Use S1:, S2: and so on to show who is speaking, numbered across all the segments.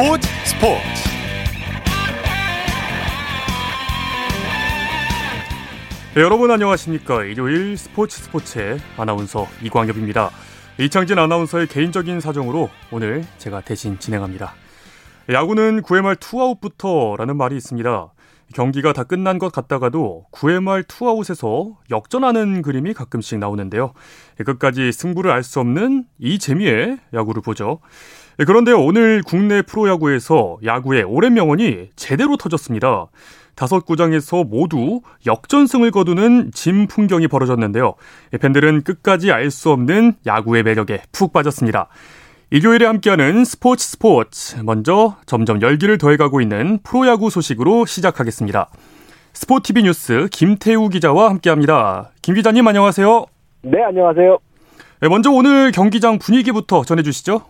S1: 스포츠 스포츠. 네, 여러분 안녕하십니까? 일요일 스포츠 스포츠의 아나운서 이광엽입니다. 이창진 아나운서의 개인적인 사정으로 오늘 제가 대신 진행합니다. 야구는 9회 말 투아웃부터라는 말이 있습니다. 경기가 다 끝난 것 같다가도 9회 말 투아웃에서 역전하는 그림이 가끔씩 나오는데요. 끝까지 승부를 알 수 없는 이 재미에 야구를 보죠. 그런데 오늘 국내 프로야구에서 야구의 오랜 명언이 제대로 터졌습니다. 다섯 구장에서 모두 역전승을 거두는 진 풍경이 벌어졌는데요. 팬들은 끝까지 알 수 없는 야구의 매력에 푹 빠졌습니다. 일요일에 함께하는 스포츠 스포츠. 먼저 점점 열기를 더해가고 있는 프로야구 소식으로 시작하겠습니다. 스포티비 뉴스 김태우 기자와 함께합니다. 김 기자님 안녕하세요.
S2: 네, 안녕하세요.
S1: 네, 먼저 오늘 경기장 분위기부터 전해주시죠.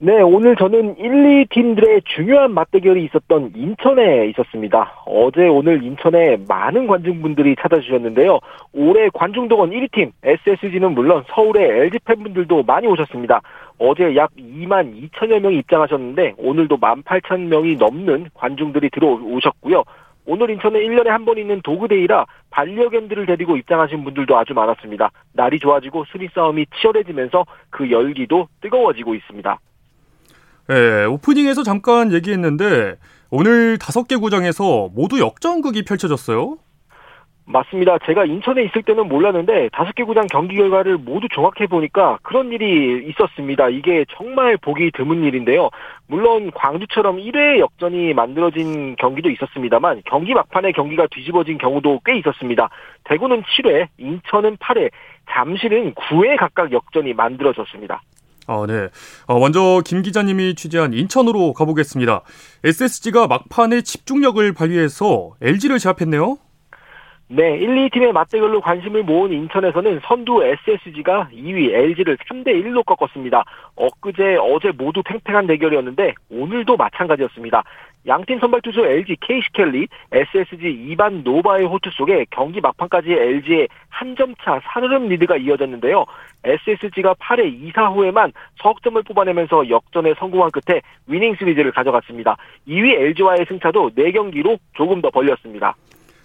S2: 네, 오늘 저는 1, 2팀들의 중요한 맞대결이 있었던 인천에 있었습니다. 어제 오늘 인천에 많은 관중분들이 찾아주셨는데요. 올해 관중동원 1위팀 SSG는 물론 서울의 LG 팬분들도 많이 오셨습니다. 어제 약 2만 2천여 명이 입장하셨는데 오늘도 1만 8천 명이 넘는 관중들이 들어오셨고요. 오늘 인천에 1년에 한 번 있는 도그데이라 반려견들을 데리고 입장하신 분들도 아주 많았습니다. 날이 좋아지고 순위 싸움이 치열해지면서 그 열기도 뜨거워지고 있습니다.
S1: 네, 오프닝에서 잠깐 얘기했는데 오늘 다섯 개 구장에서 모두 역전극이 펼쳐졌어요.
S2: 맞습니다. 제가 인천에 있을 때는 몰랐는데 다섯 개 구장 경기 결과를 모두 종합해 보니까 그런 일이 있었습니다. 이게 정말 보기 드문 일인데요. 물론 광주처럼 1회 역전이 만들어진 경기도 있었습니다만 경기 막판에 경기가 뒤집어진 경우도 꽤 있었습니다. 대구는 7회, 인천은 8회, 잠실은 9회 각각 역전이 만들어졌습니다.
S1: 아, 네. 어, 먼저 김 기자님이 취재한 인천으로 가보겠습니다. SSG가 막판에 집중력을 발휘해서 LG를 제압했네요.
S2: 네, 1, 2팀의 맞대결로 관심을 모은 인천에서는 선두 SSG가 2위 LG를 3대 1로 꺾었습니다. 엊그제 어제 모두 팽팽한 대결이었는데 오늘도 마찬가지였습니다. 양팀 선발 투수 LG 케이시 켈리, SSG 이반 노바의 호투 속에 경기 막판까지 LG의 한 점차 살얼음 리드가 이어졌는데요. SSG가 8회 2사 후에만 석점을 뽑아내면서 역전에 성공한 끝에 위닝 시리즈를 가져갔습니다. 2위 LG와의 승차도 4경기로 조금 더 벌렸습니다.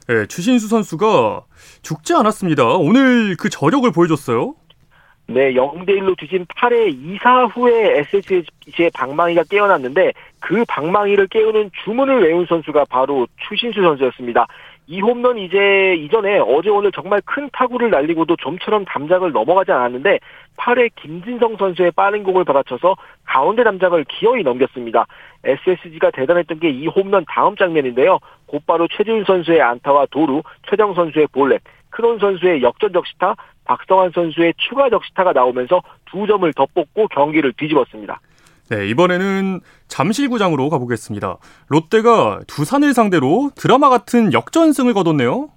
S1: 네, 추신수 선수가 죽지 않았습니다. 오늘 그 저력을 보여줬어요.
S2: 네, 0대1로 뒤진 8회 2사 후에 SSG의 방망이가 깨어났는데 그 방망이를 깨우는 주문을 외운 선수가 바로 추신수 선수였습니다. 이 홈런 이제 이전에 어제 오늘 정말 큰 타구를 날리고도 좀처럼 담장을 넘어가지 않았는데 8회 김진성 선수의 빠른 공을 받아쳐서 가운데 담장을 기어이 넘겼습니다. SSG가 대단했던 게 이 홈런 다음 장면인데요. 곧바로 최지훈 선수의 안타와 도루, 최정 선수의 볼넷, 크론 선수의 역전 적 시타, 박성환 선수의 추가 적 시타가 나오면서 두 점을 더 뽑고 경기를 뒤집었습니다.
S1: 네, 이번에는 잠실구장으로 가보겠습니다. 롯데가 두산을 상대로 드라마 같은 역전승을 거뒀네요.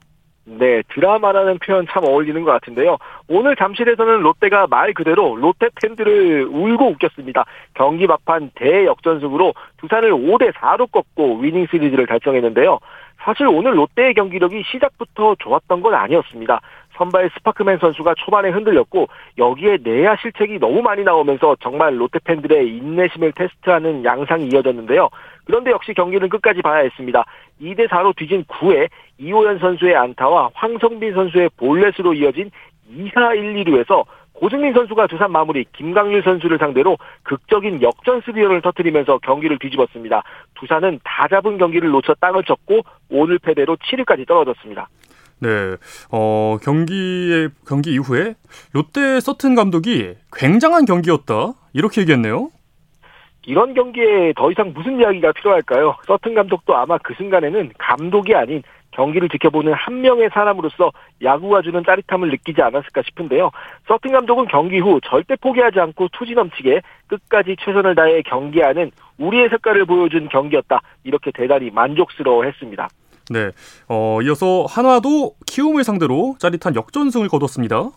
S2: 네, 드라마라는 표현 참 어울리는 것 같은데요. 오늘 잠실에서는 롯데가 말 그대로 롯데 팬들을 울고 웃겼습니다. 경기 막판 대역전승으로 두산을 5대 4로 꺾고 위닝 시리즈를 달성했는데요. 사실 오늘 롯데의 경기력이 시작부터 좋았던 건 아니었습니다. 선발 스파크맨 선수가 초반에 흔들렸고 여기에 내야 실책이 너무 많이 나오면서 정말 롯데 팬들의 인내심을 테스트하는 양상이 이어졌는데요. 그런데 역시 경기는 끝까지 봐야 했습니다. 2대 4로 뒤진 9회 이호연 선수의 안타와 황성빈 선수의 볼넷으로 이어진 2사 1, 2루에서 고승민 선수가 두산 마무리 김강률 선수를 상대로 극적인 역전 스리런을 터뜨리면서 경기를 뒤집었습니다. 두산은 다 잡은 경기를 놓쳐 땅을 쳤고 오늘 패배로 7위까지 떨어졌습니다.
S1: 네, 어, 경기에, 경기 이후에 롯데 서튼 감독이 굉장한 경기였다. 이렇게 얘기했네요.
S2: 이런 경기에 더 이상 무슨 이야기가 필요할까요? 서튼 감독도 아마 그 순간에는 감독이 아닌 경기를 지켜보는 한 명의 사람으로서 야구가 주는 짜릿함을 느끼지 않았을까 싶은데요. 서튼 감독은 경기 후 절대 포기하지 않고 투지 넘치게 끝까지 최선을 다해 경기하는 우리의 색깔을 보여준 경기였다. 이렇게 대단히 만족스러워 했습니다.
S1: 네. 어, 이어서 한화도 키움을 상대로 짜릿한 역전승을 거뒀습니다.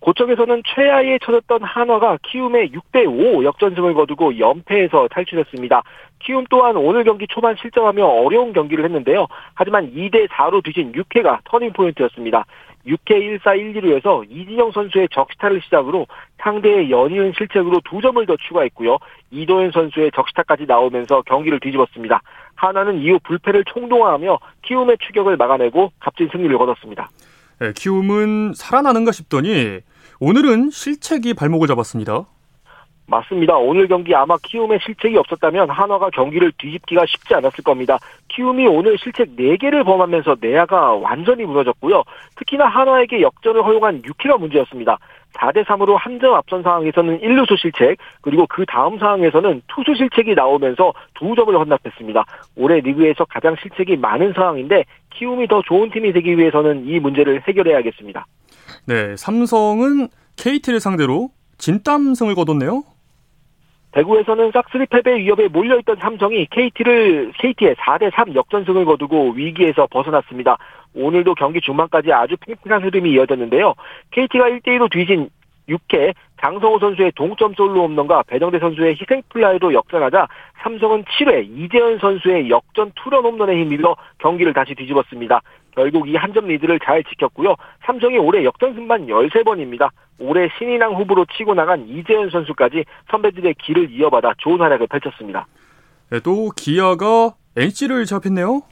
S2: 고척에서는 최하위에 쳐졌던 한화가 키움의 6대5 역전승을 거두고 연패에서 탈출했습니다. 키움 또한 오늘 경기 초반 실점하며 어려운 경기를 했는데요. 하지만 2대4로 뒤진 6회가 터닝포인트였습니다. 6회 1사 1, 2루에서 이진영 선수의 적시타를 시작으로 상대의 연이은 실책으로 두 점을 더 추가했고요. 이도현 선수의 적시타까지 나오면서 경기를 뒤집었습니다. 하나는 이후 불패를 총동화하며 키움의 추격을 막아내고 값진 승리를 거뒀습니다.
S1: 네, 키움은 살아나는가 싶더니 오늘은 실책이 발목을 잡았습니다.
S2: 맞습니다. 오늘 경기 아마 키움의 실책이 없었다면 한화가 경기를 뒤집기가 쉽지 않았을 겁니다. 키움이 오늘 실책 4개를 범하면서 내야가 완전히 무너졌고요. 특히나 한화에게 역전을 허용한 6회가 문제였습니다. 4대 3으로 한 점 앞선 상황에서는 1루수 실책, 그리고 그 다음 상황에서는 투수 실책이 나오면서 두 점을 헌납했습니다. 올해 리그에서 가장 실책이 많은 상황인데 키움이 더 좋은 팀이 되기 위해서는 이 문제를 해결해야겠습니다.
S1: 네, 삼성은 KT를 상대로 진땀승을 거뒀네요.
S2: 대구에서는 싹스리 패배 위협에 몰려있던 삼성이 KT를 KT의 4대 3 역전승을 거두고 위기에서 벗어났습니다. 오늘도 경기 중반까지 아주 팽팽한 흐름이 이어졌는데요. KT가 1대1로 뒤진 6회 장성호 선수의 동점 솔로 홈런과 배정대 선수의 희생플라이로 역전하자 삼성은 7회 이재현 선수의 역전 투런 홈런에 힘입어 경기를 다시 뒤집었습니다. 결국 이 한 점 리드를 잘 지켰고요. 삼성이 올해 역전승만 13번입니다. 올해 신인왕 후보로 치고 나간 이재현 선수까지 선배들의 길을 이어받아 좋은 활약을 펼쳤습니다.
S1: 네, 또 기아가 NC를 잡혔네요.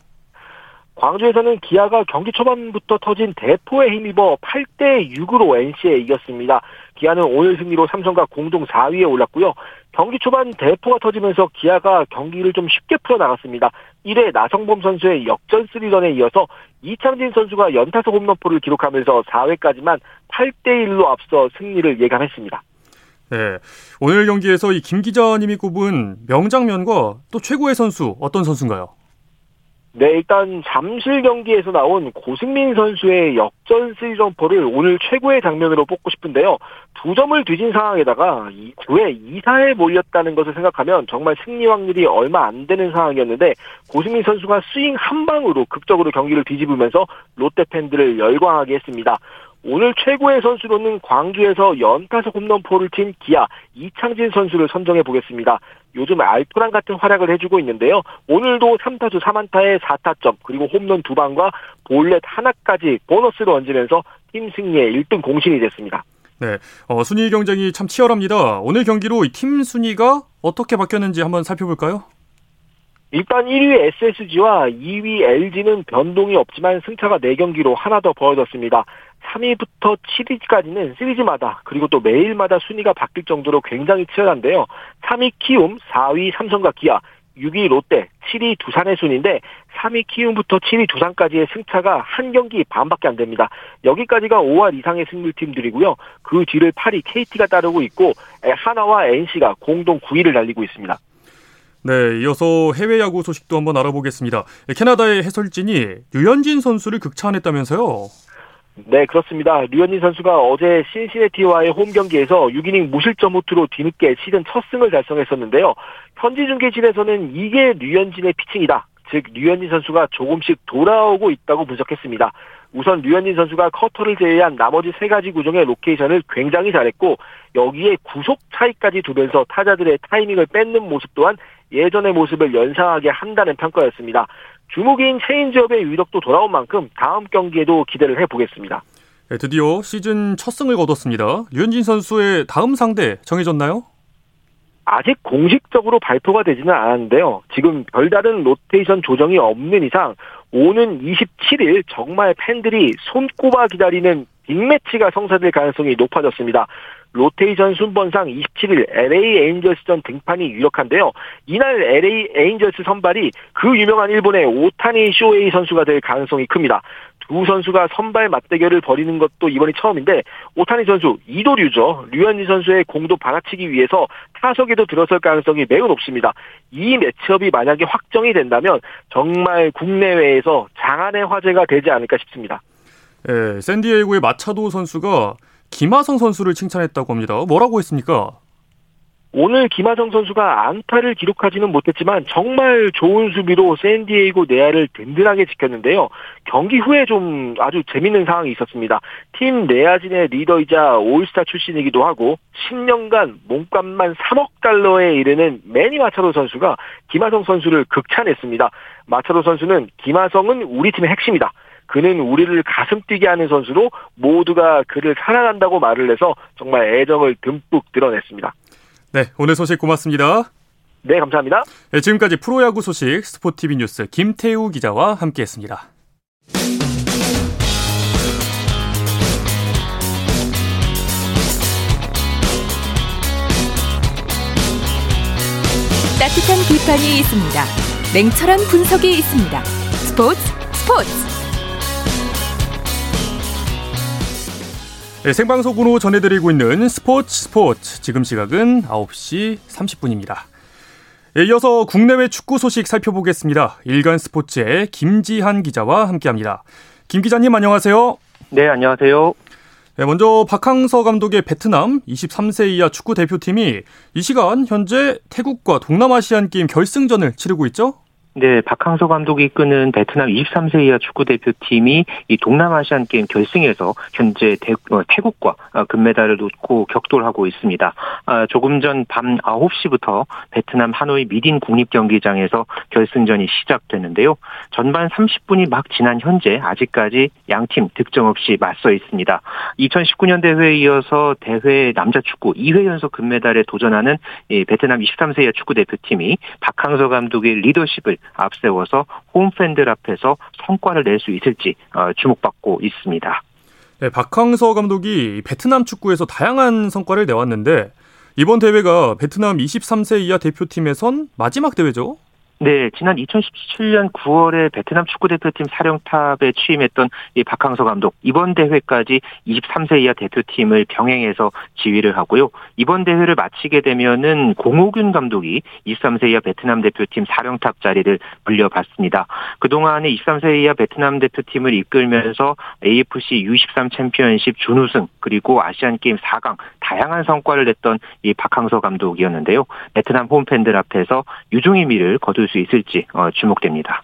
S2: 광주에서는 기아가 경기 초반부터 터진 대포에 힘입어 8대 6으로 NC에 이겼습니다. 기아는 오늘 승리로 삼성과 공동 4위에 올랐고요. 경기 초반 대포가 터지면서 기아가 경기를 좀 쉽게 풀어나갔습니다. 1회 나성범 선수의 역전 스리런에 이어서 이창진 선수가 연타석 홈런포를 기록하면서 4회까지만 8대 1로 앞서 승리를 예감했습니다.
S1: 네. 오늘 경기에서 이 김 기자님이 꼽은 명장면과 또 최고의 선수 어떤 선수인가요?
S2: 네, 일단 잠실 경기에서 나온 고승민 선수의 역전 스리점포를 오늘 최고의 장면으로 뽑고 싶은데요. 두 점을 뒤진 상황에다가 9회 2사에 몰렸다는 것을 생각하면 정말 승리 확률이 얼마 안 되는 상황이었는데 고승민 선수가 스윙 한 방으로 극적으로 경기를 뒤집으면서 롯데 팬들을 열광하게 했습니다. 오늘 최고의 선수로는 광주에서 연타석 홈런포를 친 기아 이창진 선수를 선정해 보겠습니다. 요즘 알토란 같은 활약을 해주고 있는데요. 오늘도 3타수 3안타에 4타점 그리고 홈런 2방과 볼넷 하나까지 보너스로 얹으면서 팀 승리의 1등 공신이 됐습니다.
S1: 네, 어, 순위 경쟁이 참 치열합니다. 오늘 경기로 팀 순위가 어떻게 바뀌었는지 한번 살펴볼까요?
S2: 일단 1위 SSG와 2위 LG는 변동이 없지만 승차가 4경기로 하나 더 벌어졌습니다. 3위부터 7위까지는 시리즈마다 그리고 또 매일마다 순위가 바뀔 정도로 굉장히 치열한데요. 3위 키움, 4위 삼성과 기아, 6위 롯데, 7위 두산의 순인데 3위 키움부터 7위 두산까지의 승차가 한 경기 반밖에 안 됩니다. 여기까지가 5할 이상의 승률팀들이고요. 그 뒤를 8위 KT가 따르고 있고 한화와 NC가 공동 9위를 달리고 있습니다.
S1: 네, 이어서 해외 야구 소식도 한번 알아보겠습니다. 캐나다의 해설진이 류현진 선수를 극찬했다면서요?
S2: 네, 그렇습니다. 류현진 선수가 어제 신시내티와의 홈 경기에서 6이닝 무실점 호투로 뒤늦게 시즌 첫 승을 달성했었는데요. 현지 중계진에서는 이게 류현진의 피칭이다. 즉 류현진 선수가 조금씩 돌아오고 있다고 분석했습니다. 우선 류현진 선수가 커터를 제외한 나머지 세 가지 구종의 로케이션을 굉장히 잘했고 여기에 구속 차이까지 두면서 타자들의 타이밍을 뺏는 모습 또한 예전의 모습을 연상하게 한다는 평가였습니다. 주목인 체인지업의 위력도 돌아온 만큼 다음 경기에도 기대를 해보겠습니다.
S1: 네, 드디어 시즌 첫 승을 거뒀습니다. 류현진 선수의 다음 상대 정해졌나요?
S2: 아직 공식적으로 발표가 되지는 않았는데요. 지금 별다른 로테이션 조정이 없는 이상 오는 27일 정말 팬들이 손꼽아 기다리는 빅매치가 성사될 가능성이 높아졌습니다. 로테이션 순번상 27일 LA 에인절스전 등판이 유력한데요. 이날 LA 에인절스 선발이 그 유명한 일본의 오타니 쇼헤이 선수가 될 가능성이 큽니다. 두 선수가 선발 맞대결을 벌이는 것도 이번이 처음인데 오타니 선수 이도류죠. 류현진 선수의 공도 받아치기 위해서 타석에도 들어설 가능성이 매우 높습니다. 이 매치업이 만약에 확정이 된다면 정말 국내외에서 장안의 화제가 되지 않을까 싶습니다.
S1: 예, 샌디에이고의 마차도 선수가 김하성 선수를 칭찬했다고 합니다. 뭐라고 했습니까?
S2: 오늘 김하성 선수가 안타를 기록하지는 못했지만 정말 좋은 수비로 샌디에이고 내야를 든든하게 지켰는데요. 경기 후에 좀 아주 재밌는 상황이 있었습니다. 팀 내야진의 리더이자 올스타 출신이기도 하고 10년간 몸값만 3억 달러에 이르는 매니 마차도 선수가 김하성 선수를 극찬했습니다. 마차도 선수는 김하성은 우리 팀의 핵심이다. 그는 우리를 가슴 뛰게 하는 선수로 모두가 그를 사랑한다고 말을 해서 정말 애정을 듬뿍 드러냈습니다.
S1: 네, 오늘 소식 고맙습니다.
S2: 네, 감사합니다.
S1: 네, 지금까지 프로야구 소식 스포티비 뉴스 김태우 기자와 함께했습니다.
S3: 따뜻한 비판이 있습니다. 냉철한 분석이 있습니다. 스포츠 스포츠.
S1: 네, 생방송으로 전해드리고 있는 스포츠 스포츠 지금 시각은 9시 30분입니다. 이어서 국내외 축구 소식 살펴보겠습니다. 일간 스포츠의 김지한 기자와 함께합니다. 김 기자님 안녕하세요.
S4: 네, 안녕하세요.
S1: 네, 먼저 박항서 감독의 베트남 23세 이하 축구 대표팀이 이 시간 현재 태국과 동남아시안 게임 결승전을 치르고 있죠?
S4: 네, 박항서 감독이 이끄는 베트남 23세 이하 축구 대표팀이 이 동남아시안 게임 결승에서 현재 대, 어, 태국과 어, 금메달을 놓고 격돌하고 있습니다. 아, 조금 전 밤 9시부터 베트남 하노이 미딘 국립 경기장에서 결승전이 시작됐는데요. 전반 30분이 막 지난 현재 아직까지 양팀 득점 없이 맞서 있습니다. 2019년 대회에 이어서 대회 남자 축구 2회 연속 금메달에 도전하는 베트남 23세 이하 축구 대표팀이 박항서 감독의 리더십을 앞세워서 홈팬들 앞에서 성과를 낼 수 있을지 어, 주목받고 있습니다.
S1: 네, 박항서 감독이 베트남 축구에서 다양한 성과를 내왔는데 이번 대회가 베트남 23세 이하 대표팀에선 마지막 대회죠?
S4: 네, 지난 2017년 9월에 베트남 축구대표팀 사령탑에 취임했던 이 박항서 감독, 이번 대회까지 23세 이하 대표팀을 병행해서 지휘를 하고요. 이번 대회를 마치게 되면은 공호균 감독이 23세 이하 베트남 대표팀 사령탑 자리를 물려받습니다. 그동안에 23세 이하 베트남 대표팀을 이끌면서 AFC U23 챔피언십 준우승, 그리고 아시안 게임 4강, 다양한 성과를 냈던 이 박항서 감독이었는데요. 베트남 홈팬들 앞에서 유종의 미를 거 둘수 있을지 어, 주목됩니다.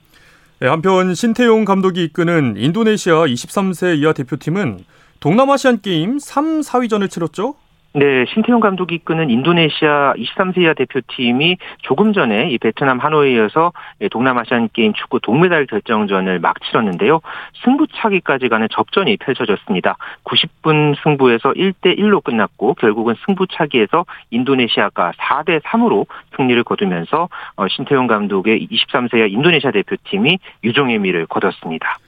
S1: 네, 한편 신태용 감독이 이끄는 인도네시아 23세 이하 대표팀은 동남아시안 게임 3, 4위전을 치렀죠?
S4: 네, 신태용 감독이 이끄는 인도네시아 23세 이하 대표팀이 조금 전에 이 베트남 하노이에서 동남아시안 게임 축구 동메달 결정전을 막 치렀는데요. 승부차기까지 가는 접전이 펼쳐졌습니다. 90분 승부에서 1대 1로 끝났고 결국은 승부차기에서 인도네시아가 4대 3으로 승리를 거두면서 어, 신태용 감독의 23세 이하 인도네시아 대표팀이 유종의 미를 거뒀습니다.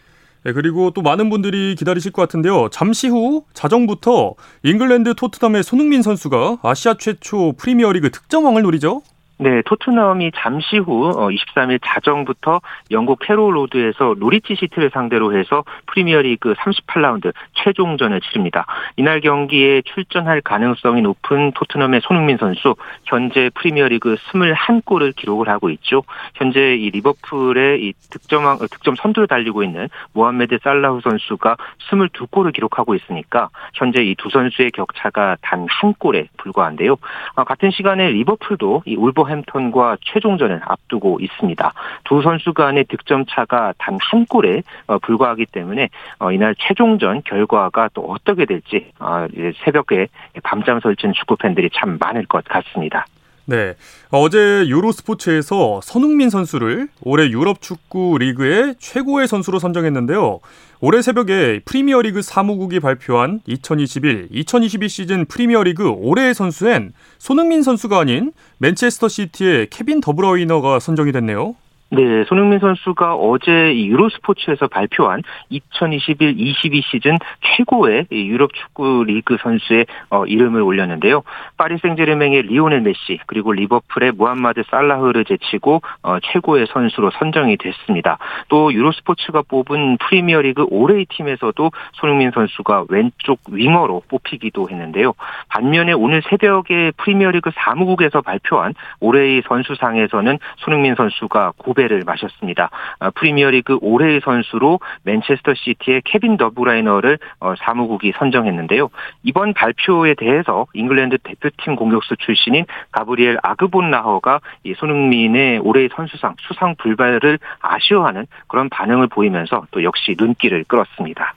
S1: 네, 그리고 또 많은 분들이 기다리실 것 같은데요. 잠시 후 자정부터 잉글랜드 토트넘의 손흥민 선수가 아시아 최초 프리미어리그 득점왕을 노리죠.
S4: 네, 토트넘이 잠시 후 23일 어, 자정부터 영국 캐로 로드에서 노리치 시티를 상대로 해서 프리미어리그 38라운드 최종전을 치릅니다. 이날 경기에 출전할 가능성이 높은 토트넘의 손흥민 선수 현재 프리미어리그 21골을 기록을 하고 있죠. 현재 이 리버풀의 이 득점 어, 득점 선두를 달리고 있는 모하메드 살라후 선수가 22골을 기록하고 있으니까 현재 이 두 선수의 격차가 단 한 골에 불과한데요. 어, 같은 시간에 리버풀도 이 울버 울버햄턴과 최종전을 앞두고 있습니다. 두 선수 간의 득점 차가 단 한 골에 어, 불과하기 때문에 어, 이날 최종전 결과가 또 어떻게 될지 어, 새벽에 밤잠 설치는 축구 팬들이 참 많을 것 같습니다.
S1: 네. 어제 유로스포츠에서 손흥민 선수를 올해 유럽 축구 리그의 최고의 선수로 선정했는데요. 올해 새벽에 프리미어리그 사무국이 발표한 2021-2022 시즌 프리미어리그 올해의 선수엔 손흥민 선수가 아닌 맨체스터 시티의 케빈 더브라이너가 선정이 됐네요.
S4: 네, 손흥민 선수가 어제 유로스포츠에서 발표한 2021-22 시즌 최고의 유럽 축구 리그 선수의 어, 이름을 올렸는데요. 파리 생제르맹의 리오넬 메시 그리고 리버풀의 무함마드 살라흐를 제치고 어, 최고의 선수로 선정이 됐습니다. 또 유로스포츠가 뽑은 프리미어리그 올해의 팀에서도 손흥민 선수가 왼쪽 윙어로 뽑히기도 했는데요. 반면에 오늘 새벽에 프리미어리그 사무국에서 발표한 올해의 선수상에서는 손흥민 선수가 고배를 마셨습니다. 아, 프리미어리그 올해의 선수로 맨체스터 시티의 케빈 더브라이너를 어, 사무국이 선정했는데요. 이번 발표에 대해서 잉글랜드 대표팀 공격수 출신인 가브리엘 아그본라허가 손흥민의 올해의 선수상 수상 불발을 아쉬워하는 그런 반응을 보이면서 또 역시 눈길을 끌었습니다.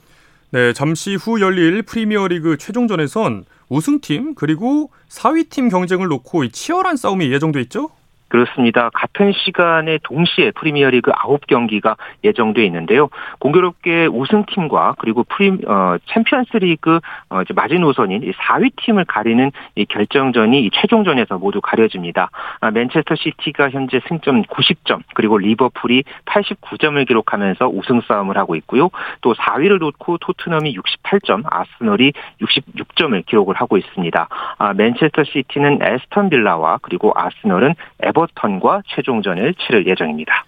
S1: 네, 잠시 후 열릴 프리미어리그 최종전에선 우승팀 그리고 4위팀 경쟁을 놓고 치열한 싸움이 예정돼 있죠?
S4: 그렇습니다. 같은 시간에 동시에 프리미어리그 9경기가 예정돼 있는데요. 공교롭게 우승팀과 그리고 프리 어, 챔피언스리그 어, 마지노선인 4위 팀을 가리는 이 결정전이 이 최종전에서 모두 가려집니다. 아, 맨체스터 시티가 현재 승점 90점 그리고 리버풀이 89점을 기록하면서 우승 싸움을 하고 있고요. 또 4위를 놓고 토트넘이 68점, 아스널이 66점을 기록을 하고 있습니다. 아, 맨체스터 시티는 애스턴 빌라와 그리고 아스널은 에버턴과 최종전을 치를 예정입니다.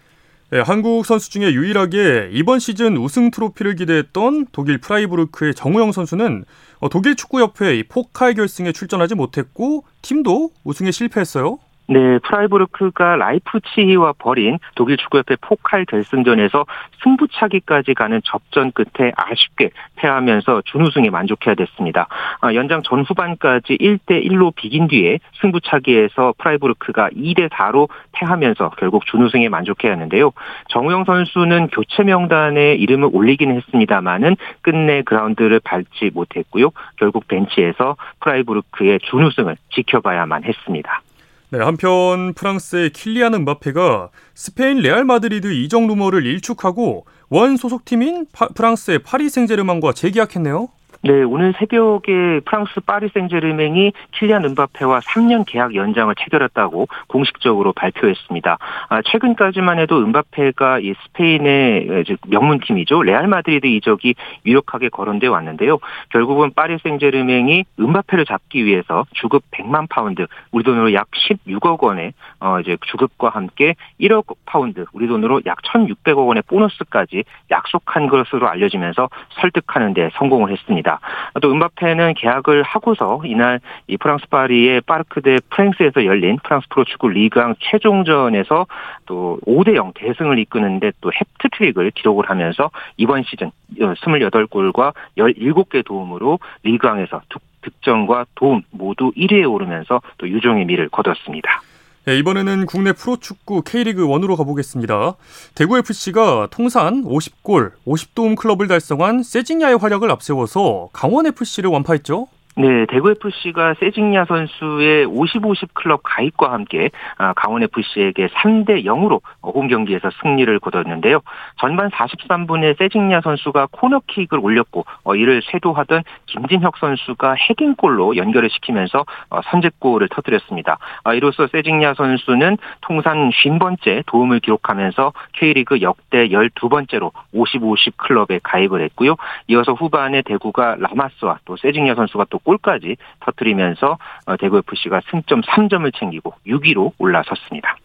S1: 네, 한국 선수 중에 유일하게 이번 시즌 우승 트로피를 기대했던 독일 프라이부르크의 정우영 선수는 어, 독일 축구협회 포칼 결승에 출전하지 못했고 팀도 우승에 실패했어요.
S4: 네, 프라이부르크가 라이프치히와 벌인 독일 축구협회 포칼 결승전에서 승부차기까지 가는 접전 끝에 아쉽게 패하면서 준우승에 만족해야 됐습니다. 아, 연장 전후반까지 1대 1로 비긴 뒤에 승부차기에서 프라이부르크가 2대 4로 패하면서 결국 준우승에 만족해야 하는데요. 정우영 선수는 교체 명단에 이름을 올리긴 했습니다만은 끝내 그라운드를 밟지 못했고요. 결국 벤치에서 프라이부르크의 준우승을 지켜봐야만 했습니다.
S1: 네, 한편 프랑스의 킬리안 음바페가 스페인 레알 마드리드 이적 루머를 일축하고 원 소속팀인 파, 프랑스의 파리 생제르맹과 재계약했네요.
S4: 네, 오늘 새벽에 프랑스 파리 생제르맹이 킬리안 음바페와 3년 계약 연장을 체결했다고 공식적으로 발표했습니다. 아, 최근까지만 해도 음바페가 이 스페인의 명문팀이죠. 레알 마드리드 이적이 유력하게 거론돼 왔는데요. 결국은 파리 생제르맹이 음바페를 잡기 위해서 주급 100만 파운드, 우리 돈으로 약 16억 원의 어 이제 주급과 함께 1억 파운드, 우리 돈으로 약 1,600억 원의 보너스까지 약속한 것으로 알려지면서 설득하는 데 성공을 했습니다. 있습니다. 또 은바페는 계약을 하고서 이날 이 프랑스 파리의 파르크 대 프랑스에서 열린 프랑스 프로 축구 리그왕 최종전에서 또 5대 0 대승을 이끄는데 또 해트트릭을 기록을 하면서 이번 시즌 28골과 17개 도움으로 리그왕에서 득점과 도움 모두 1위에 오르면서 또 유종의 미를 거뒀습니다.
S1: 네, 이번에는 국내 프로축구 K리그 1으로 가보겠습니다. 대구FC가 통산 50골, 50도움 클럽을 달성한 세징야의 활약을 앞세워서 강원FC를 완파했죠.
S4: 네, 대구FC가 세징야 선수의 50-50 클럽 가입과 함께 아, 강원FC에게 3대 0으로 홈 경기에서 승리를 거뒀는데요. 전반 43분에 세징야 선수가 코너킥을 올렸고 어, 이를 쇄도하던 김진혁 선수가 헤딩골로 연결을 시키면서 어, 선제골을 터뜨렸습니다. 아, 이로써 세징야 선수는 통산 50번째 도움을 기록하면서 K리그 역대 12번째로 50-50 클럽에 가입을 했고요. 이어서 후반에 대구가 라마스와 또 세징야 선수가 또 골까지 터뜨리면서 어, 대구 FC가 승점 3점을 챙기고 6위로 올라섰습니다.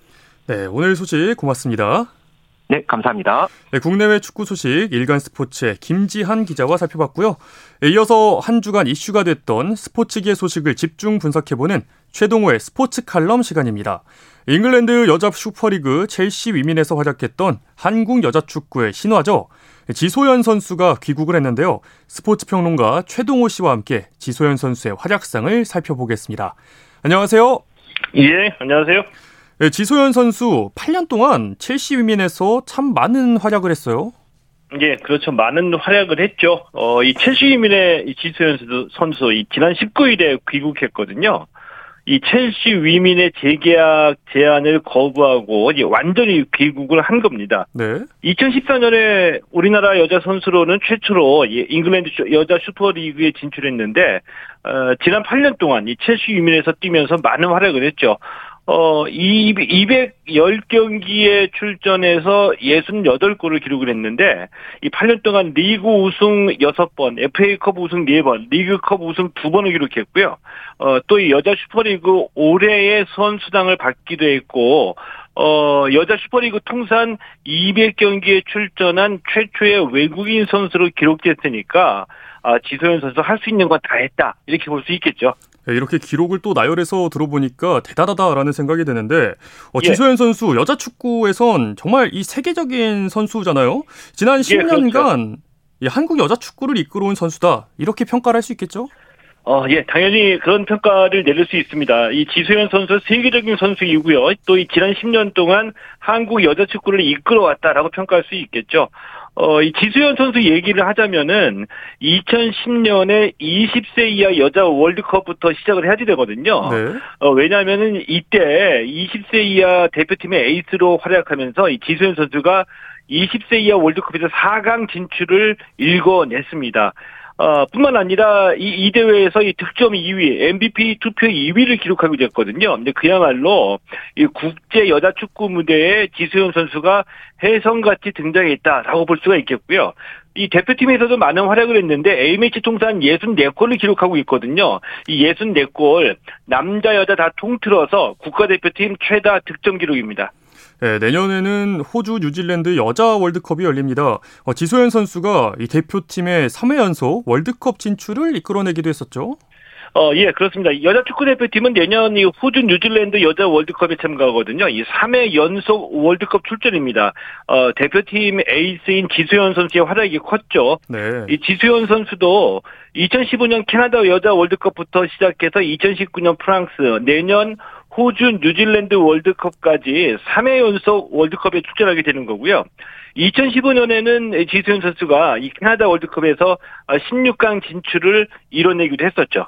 S1: 네, 오늘 소식 고맙습니다.
S4: 네, 감사합니다.
S1: 네, 국내외 축구 소식 일간 스포츠의 김지한 기자와 살펴봤고요. 네, 이어서 한 주간 이슈가 됐던 스포츠계 소식을 집중 분석해보는 최동호의 스포츠 칼럼 시간입니다. 잉글랜드 여자 슈퍼리그 첼시 위민에서 활약했던 한국 여자 축구의 신화죠. 지소연 선수가 귀국을 했는데요. 스포츠 평론가 최동호 씨와 함께 지소연 선수의 활약상을 살펴보겠습니다. 안녕하세요.
S5: 예, 안녕하세요.
S1: 네, 지소연 선수 8년 동안 첼시 위민에서 참 많은 활약을 했어요.
S5: 예, 그렇죠. 많은 활약을 했죠. 어, 이 첼시 위민의 지소연 선수, 이 지난 19일에 귀국했거든요. 이 첼시 위민의 재계약 제안을 거부하고 이제 완전히 귀국을 한 겁니다. 네. 2014년에 우리나라 여자 선수로는 최초로 잉글랜드 여자 슈퍼리그에 진출했는데 어, 지난 8년 동안 이 첼시 위민에서 뛰면서 많은 활약을 했죠. 어, 210경기에 출전해서 68골을 기록을 했는데, 이 8년 동안 리그 우승 6번, FA컵 우승 4번, 리그컵 우승 2번을 기록했고요. 어, 또 이 여자 슈퍼리그 올해의 선수당을 받기도 했고, 어, 여자 슈퍼리그 통산 200경기에 출전한 최초의 외국인 선수로 기록됐으니까, 아, 지소연 선수 할 수 있는 건 다 했다. 이렇게 볼 수 있겠죠.
S1: 네, 이렇게 기록을 또 나열해서 들어보니까 대단하다라는 생각이 드는데 어, 예. 지소연 선수 여자 축구에선 정말 이 세계적인 선수잖아요. 지난 10년간 예, 그렇죠. 한국 여자 축구를 이끌어온 선수다 이렇게 평가를 할 수 있겠죠?
S5: 어, 예, 당연히 그런 평가를 내릴 수 있습니다. 이 지소연 선수 세계적인 선수이고요. 또 이 지난 10년 동안 한국 여자 축구를 이끌어왔다라고 평가할 수 있겠죠. 어, 이 지수현 선수 얘기를 하자면은 2010년에 20세 이하 여자 월드컵부터 시작을 해야 되거든요.
S1: 네.
S5: 어, 왜냐하면은 이때 20세 이하 대표팀의 에이스로 활약하면서 이 지수현 선수가 20세 이하 월드컵에서 4강 진출을 일궈냈습니다. 어, 뿐만 아니라 이, 이 대회에서 이 득점 2위, MVP 투표 2위를 기록하게 됐거든요. 근데 그야말로 이 국제 여자 축구 무대에 지수현 선수가 혜성같이 등장했다라고 볼 수가 있겠고요. 이 대표팀에서도 많은 활약을 했는데 A매치 통산 64골을 기록하고 있거든요. 이 64골 남자 여자 다 통틀어서 국가대표팀 최다 득점 기록입니다.
S1: 네, 내년에는 호주, 뉴질랜드 여자 월드컵이 열립니다. 어, 지소연 선수가 이 대표팀의 3회 연속 월드컵 진출을 이끌어내기도 했었죠.
S5: 어, 예, 그렇습니다. 여자 축구 대표팀은 내년 이 호주 뉴질랜드 여자 월드컵에 참가하거든요. 이 3회 연속 월드컵 출전입니다. 어, 대표팀 에이스인 지수현 선수의 활약이 컸죠.
S1: 네.
S5: 이 지수현 선수도 2015년 캐나다 여자 월드컵부터 시작해서 2019년 프랑스, 내년 호주, 뉴질랜드 월드컵까지 3회 연속 월드컵에 출전하게 되는 거고요. 2015년에는 지수현 선수가 이 캐나다 월드컵에서 16강 진출을 이뤄내기도 했었죠.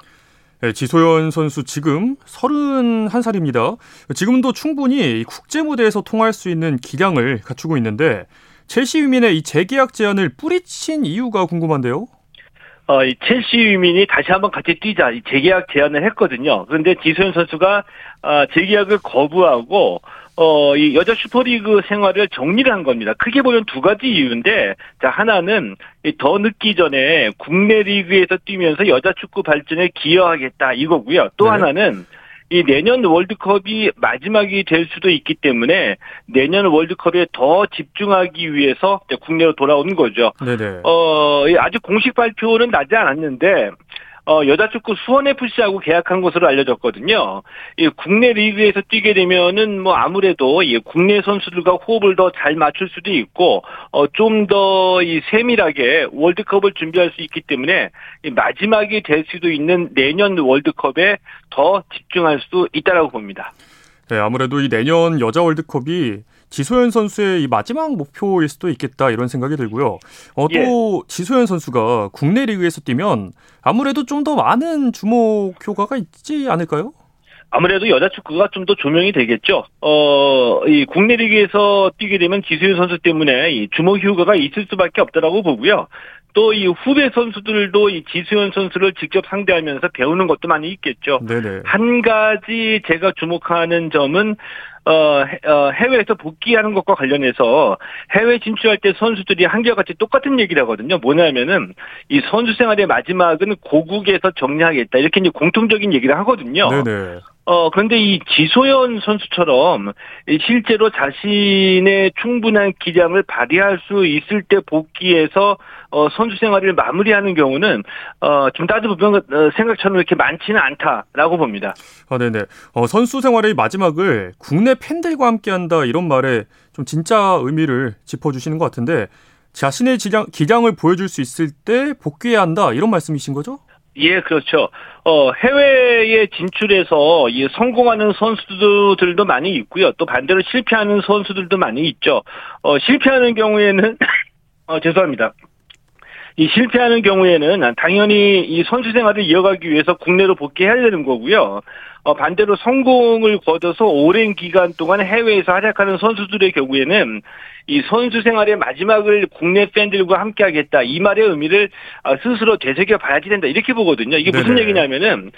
S1: 네, 지소연 선수 지금 31살입니다. 지금도 충분히 국제 무대에서 통할 수 있는 기량을 갖추고 있는데 첼시 위민의 이 재계약 제안을 뿌리친 이유가 궁금한데요.
S5: 어, 이 첼시 위민이 다시 한번 같이 뛰자 이 재계약 제안을 했거든요. 그런데 지소연 선수가 어, 재계약을 거부하고 어, 이 여자 슈퍼리그 생활을 정리를 한 겁니다. 크게 보면 두 가지 이유인데, 자, 하나는 더 늦기 전에 국내 리그에서 뛰면서 여자 축구 발전에 기여하겠다 이거고요. 또
S1: 네.
S5: 하나는 이 내년 월드컵이 마지막이 될 수도 있기 때문에 내년 월드컵에 더 집중하기 위해서 국내로 돌아오는 거죠.
S1: 네네.
S5: 어, 이 아직 공식 발표는 나지 않았는데, 어, 여자 축구 수원FC하고 계약한 것으로 알려졌거든요. 이 국내 리그에서 뛰게 되면은 뭐 아무래도 이 국내 선수들과 호흡을 더 잘 맞출 수도 있고, 어, 좀 더 이 세밀하게 월드컵을 준비할 수 있기 때문에 이 마지막이 될 수도 있는 내년 월드컵에 더 집중할 수 있다라고 봅니다.
S1: 네, 아무래도 이 내년 여자 월드컵이 지소연 선수의 이 마지막 목표일 수도 있겠다 이런 생각이 들고요. 어, 또
S5: 예.
S1: 지소연 선수가 국내 리그에서 뛰면 아무래도 좀 더 많은 주목 효과가 있지 않을까요?
S5: 아무래도 여자 축구가 좀 더 조명이 되겠죠. 어, 이 국내 리그에서 뛰게 되면 지수현 선수 때문에 이 주목 효과가 있을 수밖에 없다라고 보고요. 또 이 후배 선수들도 이 지수현 선수를 직접 상대하면서 배우는 것도 많이 있겠죠.
S1: 네네.
S5: 한 가지 제가 주목하는 점은 어, 해- 어, 해외에서 복귀하는 것과 관련해서 해외 진출할 때 선수들이 한결같이 똑같은 얘기를 하거든요. 뭐냐면은 이 선수 생활의 마지막은 고국에서 정리하겠다. 이렇게 이제 공통적인 얘기를 하거든요.
S1: 네네.
S5: 어, 그런데 이 지소연 선수처럼 이 실제로 자신의 충분한 기량을 발휘할 수 있을 때 복귀해서 어, 선수 생활을 마무리하는 경우는 어, 좀 따져보면 어, 생각처럼 이렇게 많지는 않다라고 봅니다.
S1: 아, 네네. 어, 선수 생활의 마지막을 국내 팬들과 함께한다 이런 말에 좀 진짜 의미를 짚어주시는 것 같은데 자신의 기량, 기량을 보여줄 수 있을 때 복귀해야 한다 이런 말씀이신 거죠?
S5: 예, 그렇죠. 어, 해외에 진출해서 이 성공하는 선수들도 많이 있고요. 또 반대로 실패하는 선수들도 많이 있죠. 어, 실패하는 경우에는 어, 죄송합니다. 이 실패하는 경우에는 당연히 이 선수 생활을 이어가기 위해서 국내로 복귀해야 되는 거고요. 어, 반대로 성공을 거둬서 오랜 기간 동안 해외에서 활약하는 선수들의 경우에는 이 선수 생활의 마지막을 국내 팬들과 함께 하겠다. 이 말의 의미를 아, 스스로 되새겨 봐야지 된다. 이렇게 보거든요. 이게 무슨
S1: 네네.
S5: 얘기냐면은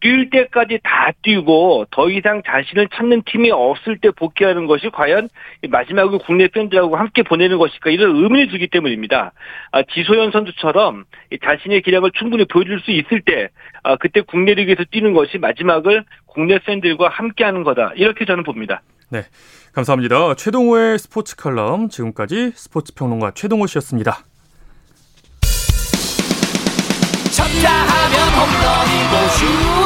S5: 뛸 때까지 다 뛰고 더 이상 자신을 찾는 팀이 없을 때 복귀하는 것이 과연 이 마지막을 국내 팬들하고 함께 보내는 것일까 이런 의문을 주기 때문입니다. 아, 지소연 선수처럼 이 자신의 기량을 충분히 보여줄 수 있을 때 아, 그때 국내 리그에서 뛰는 것이 마지막을 국내 팬들과 함께하는 거다 이렇게 저는 봅니다.
S1: 네. 감사합니다. 최동호의 스포츠 칼럼 지금까지 스포츠 평론가 최동호 씨였습니다.
S6: 쳤다 하면 홈런이고 슛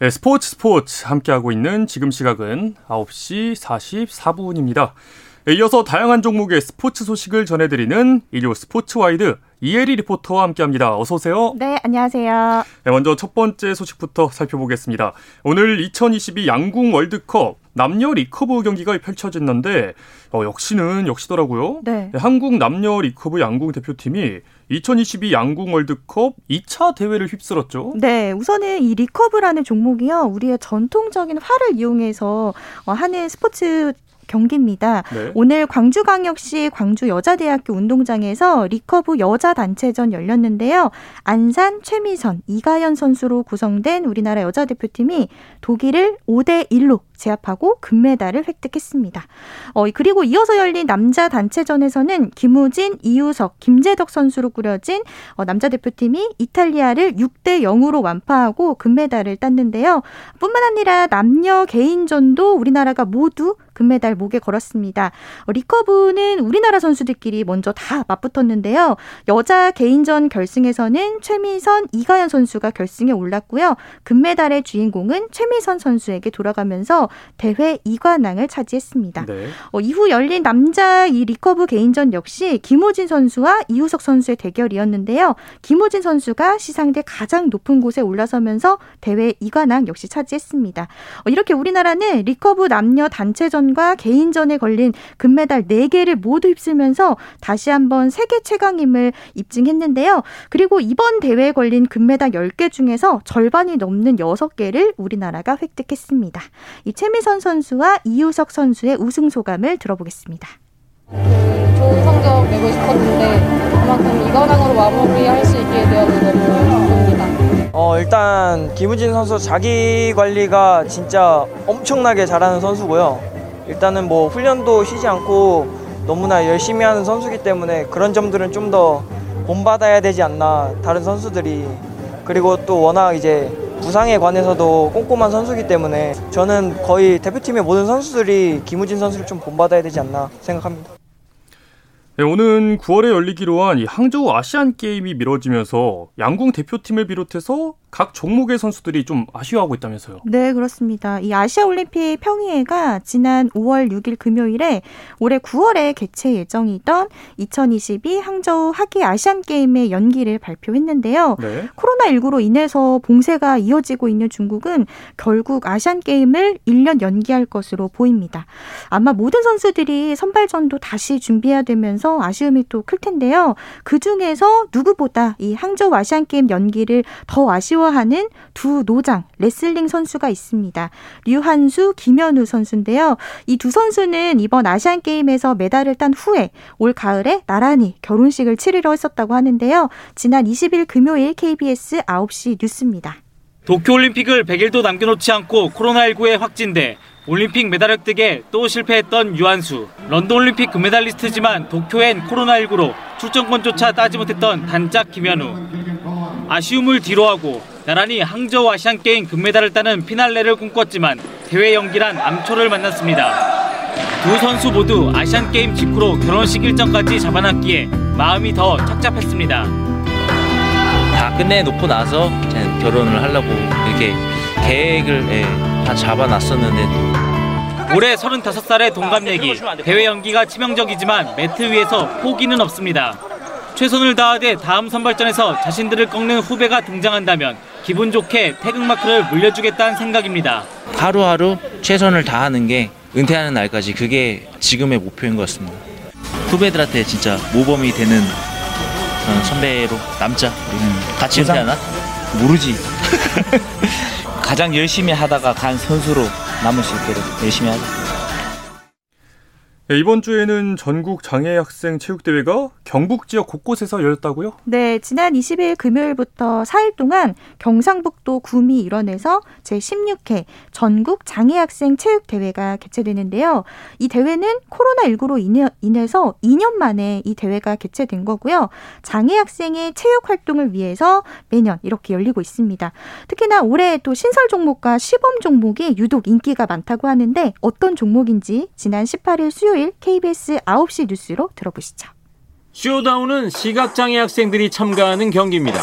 S1: 네, 스포츠 스포츠 함께하고 있는 지금 시각은 9시 44분입니다. 네, 이어서 다양한 종목의 스포츠 소식을 전해드리는 일요 스포츠 와이드 이혜리 리포터와 함께합니다. 어서 오세요.
S7: 네, 안녕하세요.
S1: 네, 먼저 첫 번째 소식부터 살펴보겠습니다. 오늘 2022 양궁 월드컵 남녀 리커브 경기가 펼쳐졌는데 어, 역시는 역시더라고요.
S7: 네.
S1: 한국 남녀 리커브 양궁 대표팀이 2022 양궁 월드컵 2차 대회를 휩쓸었죠.
S7: 네, 우선은 이 리커브라는 종목이요. 우리의 전통적인 활을 이용해서 어, 하는 스포츠 경기입니다.
S1: 네.
S7: 오늘 광주광역시 광주여자대학교 운동장에서 리커브 여자 단체전 열렸는데요. 안산, 최미선, 이가현 선수로 구성된 우리나라 여자 대표팀이 독일을 5대 1로 제압하고 금메달을 획득했습니다. 어, 그리고 이어서 열린 남자 단체전에서는 김우진, 이우석, 김제덕 선수로 꾸려진 어, 남자 대표팀이 이탈리아를 6대 0으로 완파하고 금메달을 땄는데요. 뿐만 아니라 남녀 개인전도 우리나라가 모두 금메달 목에 걸었습니다. 어, 리커브는 우리나라 선수들끼리 먼저 다 맞붙었는데요. 여자 개인전 결승에서는 최미선, 이가현 선수가 결승에 올랐고요. 금메달의 주인공은 최미선 선수에게 돌아가면서 대회 2관왕을 차지했습니다.
S1: 네.
S7: 어, 이후 열린 남자 이 리커브 개인전 역시 김우진 선수와 이우석 선수의 대결이었는데요. 김우진 선수가 시상대 가장 높은 곳에 올라서면서 대회 2관왕 역시 차지했습니다. 어, 이렇게 우리나라는 리커브 남녀 단체전과 개인전에 걸린 금메달 4개를 모두 휩쓸면서 다시 한번 세계 최강임을 입증했는데요. 그리고 이번 대회에 걸린 금메달 10개 중에서 절반이 넘는 6개를 우리나라가 획득했습니다. 이 최미선 선수와 이우석 선수의 우승 소감을 들어보겠습니다.
S8: 좋은 성적 내고 싶었는데 그만큼 이관왕으로 마무리할 수 있게 되어서 너무 기쁩니다.
S9: 어, 일단 김우진 선수 자기 관리가 진짜 엄청나게 잘하는 선수고요. 일단은 뭐 훈련도 쉬지 않고 너무나 열심히 하는 선수기 때문에 그런 점들은 좀 더 본받아야 되지 않나 다른 선수들이 그리고 또 워낙 이제 부상에 관해서도 꼼꼼한 선수기 때문에 저는 거의 대표팀의 모든 선수들이 김우진 선수를 좀 본받아야 되지 않나 생각합니다.
S1: 네, 오는 9월에 열리기로 한 이 항저우 아시안 게임이 미뤄지면서 양궁 대표팀을 비롯해서 각 종목의 선수들이 좀 아쉬워하고 있다면서요.
S7: 네, 그렇습니다. 이 아시아 올림픽 평의회가 지난 5월 6일 금요일에 올해 9월에 개최 예정이던 2022 항저우 하계 아시안 게임의 연기를 발표했는데요.
S1: 네.
S7: 코로나19로 인해서 봉쇄가 이어지고 있는 중국은 결국 아시안 게임을 1년 연기할 것으로 보입니다. 아마 모든 선수들이 선발전도 다시 준비해야 되면서 아쉬움이 또 클 텐데요. 그 중에서 누구보다 이 항저우 아시안 게임 연기를 더 아쉬워 하는 두 노장 레슬링 선수가 있습니다. 류한수, 김현우 선수인데요. 이 두 선수는 이번 아시안 게임에서 메달을 딴 후에 올 가을에 나란히 결혼식을 치르려 했었다고 하는데요. 지난 20일 금요일 KBS 9시 뉴스입니다.
S10: 도쿄올림픽을 100일도 남겨놓지 않고 코로나19에 확진돼 올림픽 메달 획득에 또 실패했던 유한수. 런던올림픽 금메달리스트지만 도쿄엔 코로나19로 출전권조차 따지 못했던 단짝 김현우. 아쉬움을 뒤로하고 나란히 항저우 아시안게임 금메달을 따는 피날레를 꿈꿨지만 대회 연기란 암초를 만났습니다. 두 선수 모두 아시안게임 직후로 결혼식 일정까지 잡아놨기에 마음이 더 착잡했습니다.
S11: 다 끝내놓고 나서 결혼을 하려고 이렇게 계획을 예, 다 잡아놨었는데
S10: 올해 35살의 동갑내기 대회 연기가 치명적이지만 매트 위에서 포기는 없습니다. 최선을 다하되 다음 선발전에서 자신들을 꺾는 후배가 등장한다면 기분 좋게 태극마크를 물려주겠다는 생각입니다.
S11: 하루하루 최선을 다하는 게 은퇴하는 날까지 그게 지금의 목표인 것 같습니다. 후배들한테 진짜 모범이 되는 그런 선배로 남자 같이 은퇴하나? 모르지. 가장 열심히 하다가 간 선수로 남을 수 있도록 열심히 하자.
S1: 네, 이번 주에는 전국 장애 학생 체육 대회가 경북 지역 곳곳에서 열렸다고요?
S7: 네, 지난 20일 금요일부터 4일 동안 경상북도 구미 일원에서 제16회 전국 장애학생 체육대회가 개최되는데요. 이 대회는 코로나19로 인해, 인해서 2년 만에 이 대회가 개최된 거고요. 장애학생의 체육 활동을 위해서 매년 이렇게 열리고 있습니다. 특히나 올해 또 신설 종목과 시범 종목이 유독 인기가 많다고 하는데 어떤 종목인지 지난 18일 수요일 KBS 9시 뉴스로 들어보시죠.
S12: 쇼다운은 시각장애 학생들이 참가하는 경기입니다.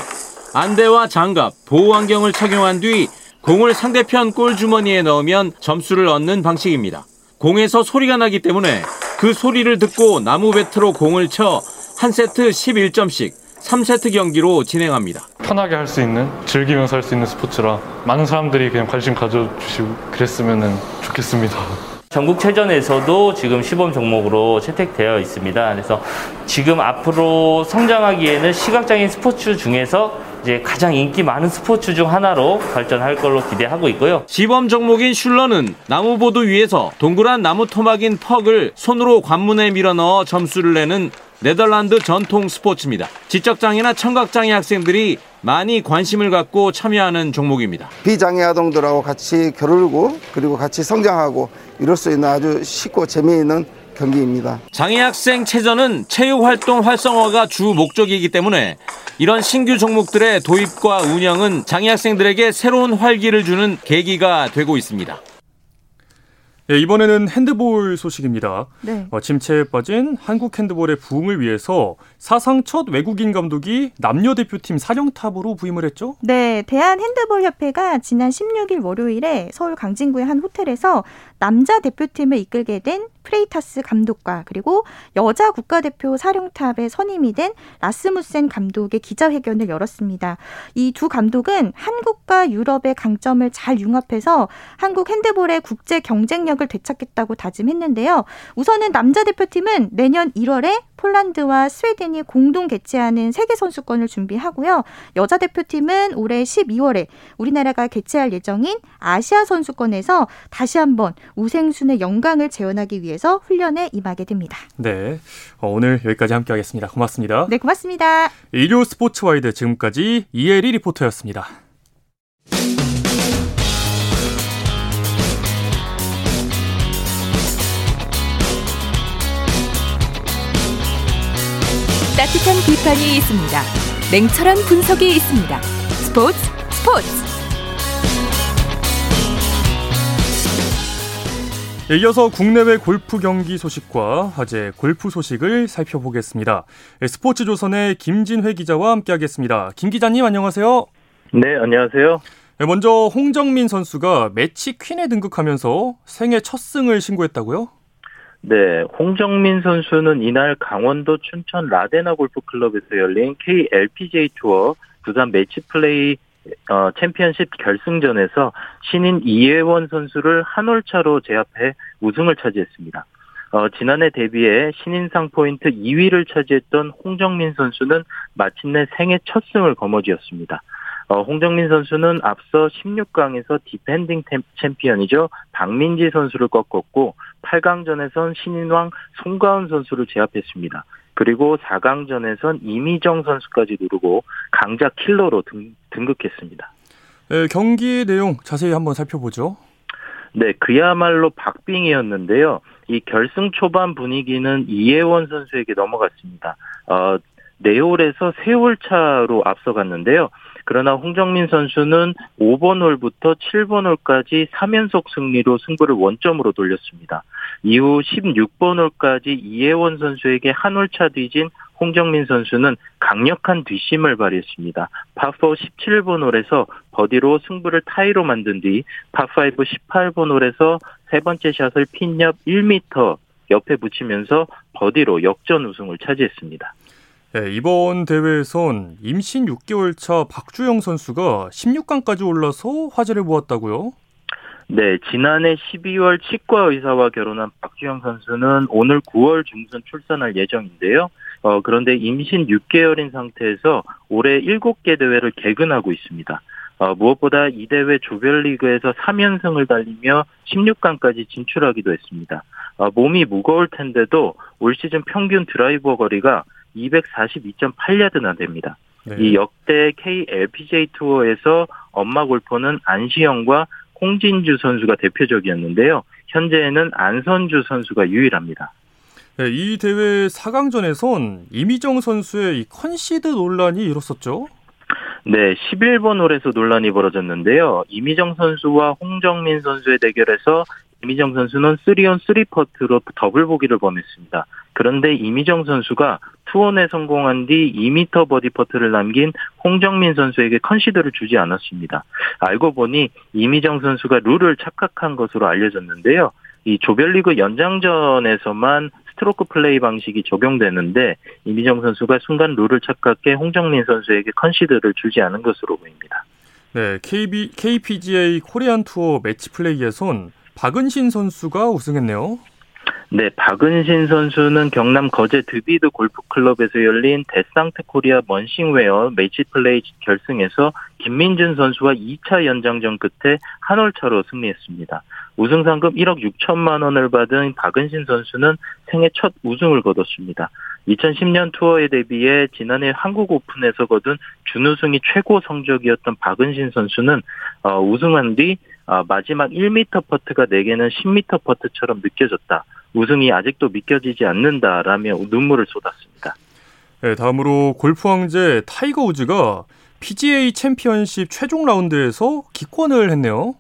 S12: 안대와 장갑, 보호안경을 착용한 뒤 공을 상대편 골 주머니에 넣으면 점수를 얻는 방식입니다. 공에서 소리가 나기 때문에 그 소리를 듣고 나무 배트로 공을 쳐 한 세트 11점씩 3세트 경기로 진행합니다.
S13: 편하게 할 수 있는 즐기면서 할 수 있는 스포츠라 많은 사람들이 그냥 관심 가져주시고 그랬으면 좋겠습니다.
S14: 전국체전에서도 지금 시범 종목으로 채택되어 있습니다. 그래서 지금 앞으로 성장하기에는 시각장애인 스포츠 중에서 이제 가장 인기 많은 스포츠 중 하나로 발전할 걸로 기대하고 있고요.
S12: 시범 종목인 슐러는 나무보드 위에서 동그란 나무 토막인 퍽을 손으로 관문에 밀어 넣어 점수를 내는 네덜란드 전통 스포츠입니다. 지적장애나 청각장애 학생들이 많이 관심을 갖고 참여하는 종목입니다.
S15: 비장애 아동들하고 같이 겨루고 그리고 같이 성장하고 이럴 수 있는 아주 쉽고 재미있는 경기입니다.
S12: 장애 학생 체전은 체육 활동 활성화가 주 목적이기 때문에 이런 신규 종목들의 도입과 운영은 장애 학생들에게 새로운 활기를 주는 계기가 되고 있습니다.
S1: 예, 이번에는 핸드볼 소식입니다.
S7: 네.
S1: 어, 침체에 빠진 한국 핸드볼의 부흥을 위해서 사상 첫 외국인 감독이 남녀 대표팀 사령탑으로 부임을 했죠?
S7: 네, 대한 핸드볼 협회가 지난 16일 월요일에 서울 광진구의 한 호텔에서 남자 대표팀을 이끌게 된 프레이타스 감독과 그리고 여자 국가대표 사령탑에 선임이 된 라스무센 감독의 기자회견을 열었습니다. 이 두 감독은 한국과 유럽의 강점을 잘 융합해서 한국 핸드볼의 국제 경쟁력 을 되찾겠다고 다짐했는데요. 우선은 남자 대표팀은 내년 1월에 폴란드와 스웨덴이 공동 개최하는 세계 선수권을 준비하고요. 여자 대표팀은 올해 12월에 우리나라가 개최할 예정인 아시아 선수권에서 다시 한번 우생순의 영광을 재현하기 위해서 훈련에 임하게 됩니다.
S1: 네. 어, 오늘 여기까지 함께 하겠습니다. 고맙습니다.
S7: 네, 고맙습니다.
S1: 일요 스포츠와이드 지금까지 이혜리 리포터였습니다.
S3: 따뜻한 비판이 있습니다. 냉철한 분석이 있습니다. 스포츠 스포츠.
S1: 이어서 국내외 골프 경기 소식과 화제 골프 소식을 살펴보겠습니다. 스포츠 조선의 김진회 기자와 함께하겠습니다. 김 기자님 안녕하세요.
S16: 네, 안녕하세요.
S1: 먼저 홍정민 선수가 매치 퀸에 등극하면서 생애 첫 승을 신고했다고요?
S16: 네, 홍정민 선수는 이날 강원도 춘천 라데나 골프클럽에서 열린 KLPGA 투어 두산 매치 플레이 어, 챔피언십 결승전에서 신인 이예원 선수를 한 홀 차로 제압해 우승을 차지했습니다. 어, 지난해 데뷔해 신인상 포인트 2위를 차지했던 홍정민 선수는 마침내 생애 첫 승을 거머쥐었습니다. 어, 홍정민 선수는 앞서 16강에서 디펜딩 챔피언이죠. 박민지 선수를 꺾었고 8강전에선 신인왕 송가은 선수를 제압했습니다. 그리고 4강전에선 이미정 선수까지 누르고 강자 킬러로 등, 등극했습니다.
S1: 네, 경기 내용 자세히 한번 살펴보죠.
S16: 네, 그야말로 박빙이었는데요. 이 결승 초반 분위기는 이혜원 선수에게 넘어갔습니다. 어, 네홀에서 세홀 차로 앞서갔는데요. 그러나 홍정민 선수는 5번 홀부터 7번 홀까지 3연속 승리로 승부를 원점으로 돌렸습니다. 이후 16번 홀까지 이예원 선수에게 한 홀 차 뒤진 홍정민 선수는 강력한 뒷심을 발휘했습니다. 파4 17번 홀에서 버디로 승부를 타이로 만든 뒤 파5 18번 홀에서 세 번째 샷을 핀 옆 1m 옆에 붙이면서 버디로 역전 우승을 차지했습니다.
S1: 네, 이번 대회에선 임신 6개월 차 박주영 선수가 16강까지 올라서 화제를 모았다고요?
S16: 네, 지난해 12월 치과 의사와 결혼한 박주영 선수는 오늘 9월 중순 출산할 예정인데요. 어, 그런데 임신 6개월인 상태에서 올해 7개 대회를 개근하고 있습니다. 어, 무엇보다 이 대회 조별리그에서 3연승을 달리며 16강까지 진출하기도 했습니다. 어, 몸이 무거울 텐데도 올 시즌 평균 드라이버 거리가 242.8야드나 됩니다. 네. 이 역대 KLPGA 투어에서 엄마 골퍼는 안시현과 홍진주 선수가 대표적이었는데요. 현재는 안선주 선수가 유일합니다.
S1: 네, 이 대회 4강전에선 임희정 선수의 이 컨시드 논란이 일었었죠.
S16: 네, 11번 홀에서 논란이 벌어졌는데요. 임희정 선수와 홍정민 선수의 대결에서 임희정 선수는 3온 3퍼트로 더블 보기를 범했습니다. 그런데 임희정 선수가 투온에 성공한 뒤 2m 버디 퍼트를 남긴 홍정민 선수에게 컨시드를 주지 않았습니다. 알고 보니 임희정 선수가 룰을 착각한 것으로 알려졌는데요. 이 조별리그 연장전에서만 스트로크 플레이 방식이 적용되는데 임희정 선수가 순간 룰을 착각해 홍정민 선수에게 컨시드를 주지 않은 것으로 보입니다.
S1: 네, KB, KPGA 코리안 투어 매치 플레이에선 박은신 선수가 우승했네요.
S16: 네, 박은신 선수는 경남 거제 드비치 골프클럽에서 열린 데상트 코리아 먼싱웨어 매치 플레이 결승에서 김민준 선수와 2차 연장전 끝에 한 홀 차로 승리했습니다. 우승 상금 1억 6천만 원을 받은 박은신 선수는 생애 첫 우승을 거뒀습니다. 2010년 투어에 데뷔해 지난해 한국 오픈에서 거둔 준우승이 최고 성적이었던 박은신 선수는 어, 우승한 뒤 어, 마지막 1m 퍼트가 제게는 10m 퍼트처럼 느껴졌다. 우승이 아직도 믿겨지지 않는다라며 눈물을 쏟았습니다.
S1: 네, 다음으로 골프 황제 타이거 우즈가 PGA 챔피언십 최종 라운드에서 기권을 했네요.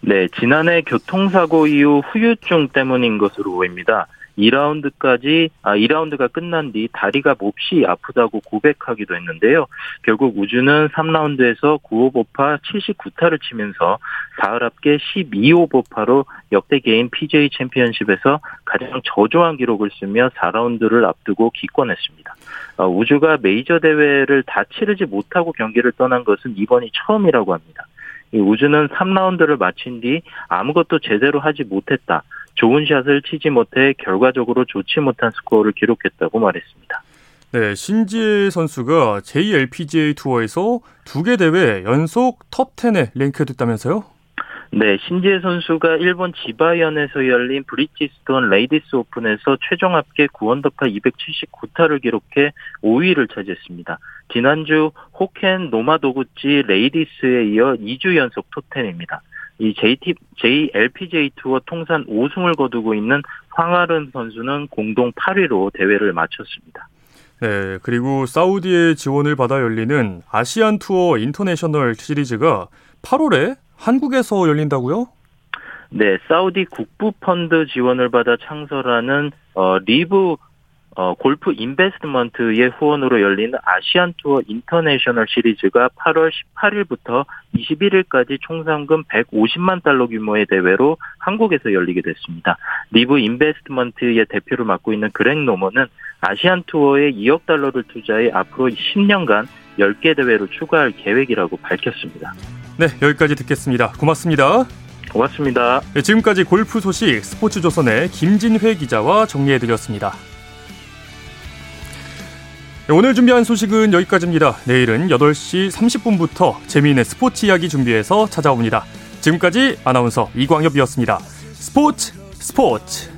S16: 네, 지난해 교통사고 이후 후유증 때문인 것으로 보입니다. 2라운드까지 아 2라운드가 끝난 뒤 다리가 몹시 아프다고 고백하기도 했는데요. 결국 우주는 3라운드에서 9오버파 79타를 치면서 사흘 합계 12오버파로 역대 개인 PJ 챔피언십에서 가장 저조한 기록을 쓰며 4라운드를 앞두고 기권했습니다. 어, 우주가 메이저 대회를 다 치르지 못하고 경기를 떠난 것은 이번이 처음이라고 합니다. 우주는 3라운드를 마친 뒤 아무것도 제대로 하지 못했다. 좋은 샷을 치지 못해 결과적으로 좋지 못한 스코어를 기록했다고 말했습니다.
S1: 네, 신지애 선수가 JLPGA 투어에서 두 개 대회 연속 톱 10에 랭크됐다면서요?
S16: 네, 신지애 선수가 일본 지바현에서 열린 브리지스톤 레이디스 오픈에서 최종 합계 9언더파 279타를 기록해 5위를 차지했습니다. 지난주 호켄 노마도구치 레이디스에 이어 2주 연속 톱10입니다. 이 JT, JLPGA 투어 통산 5승을 거두고 있는 황아름 선수는 공동 8위로 대회를 마쳤습니다.
S1: 네, 그리고 사우디의 지원을 받아 열리는 아시안 투어 인터내셔널 시리즈가 8월에 한국에서 열린다고요?
S16: 네, 사우디 국부 펀드 지원을 받아 창설하는 어, 리브 어, 골프 인베스트먼트의 후원으로 열리는 아시안 투어 인터내셔널 시리즈가 8월 18일부터 21일까지 총 상금 150만 달러 규모의 대회로 한국에서 열리게 됐습니다. 리브 인베스트먼트의 대표를 맡고 있는 그렉 노먼은 아시안 투어에 2억 달러를 투자해 앞으로 10년간 10개 대회를 추가할 계획이라고 밝혔습니다.
S1: 네, 여기까지 듣겠습니다. 고맙습니다.
S16: 고맙습니다.
S1: 네, 지금까지 골프 소식 스포츠조선의 김진회 기자와 정리해드렸습니다. 네, 오늘 준비한 소식은 여기까지입니다. 내일은 8시 30분부터 재미있는 스포츠 이야기 준비해서 찾아옵니다. 지금까지 아나운서 이광엽이었습니다. 스포츠 스포츠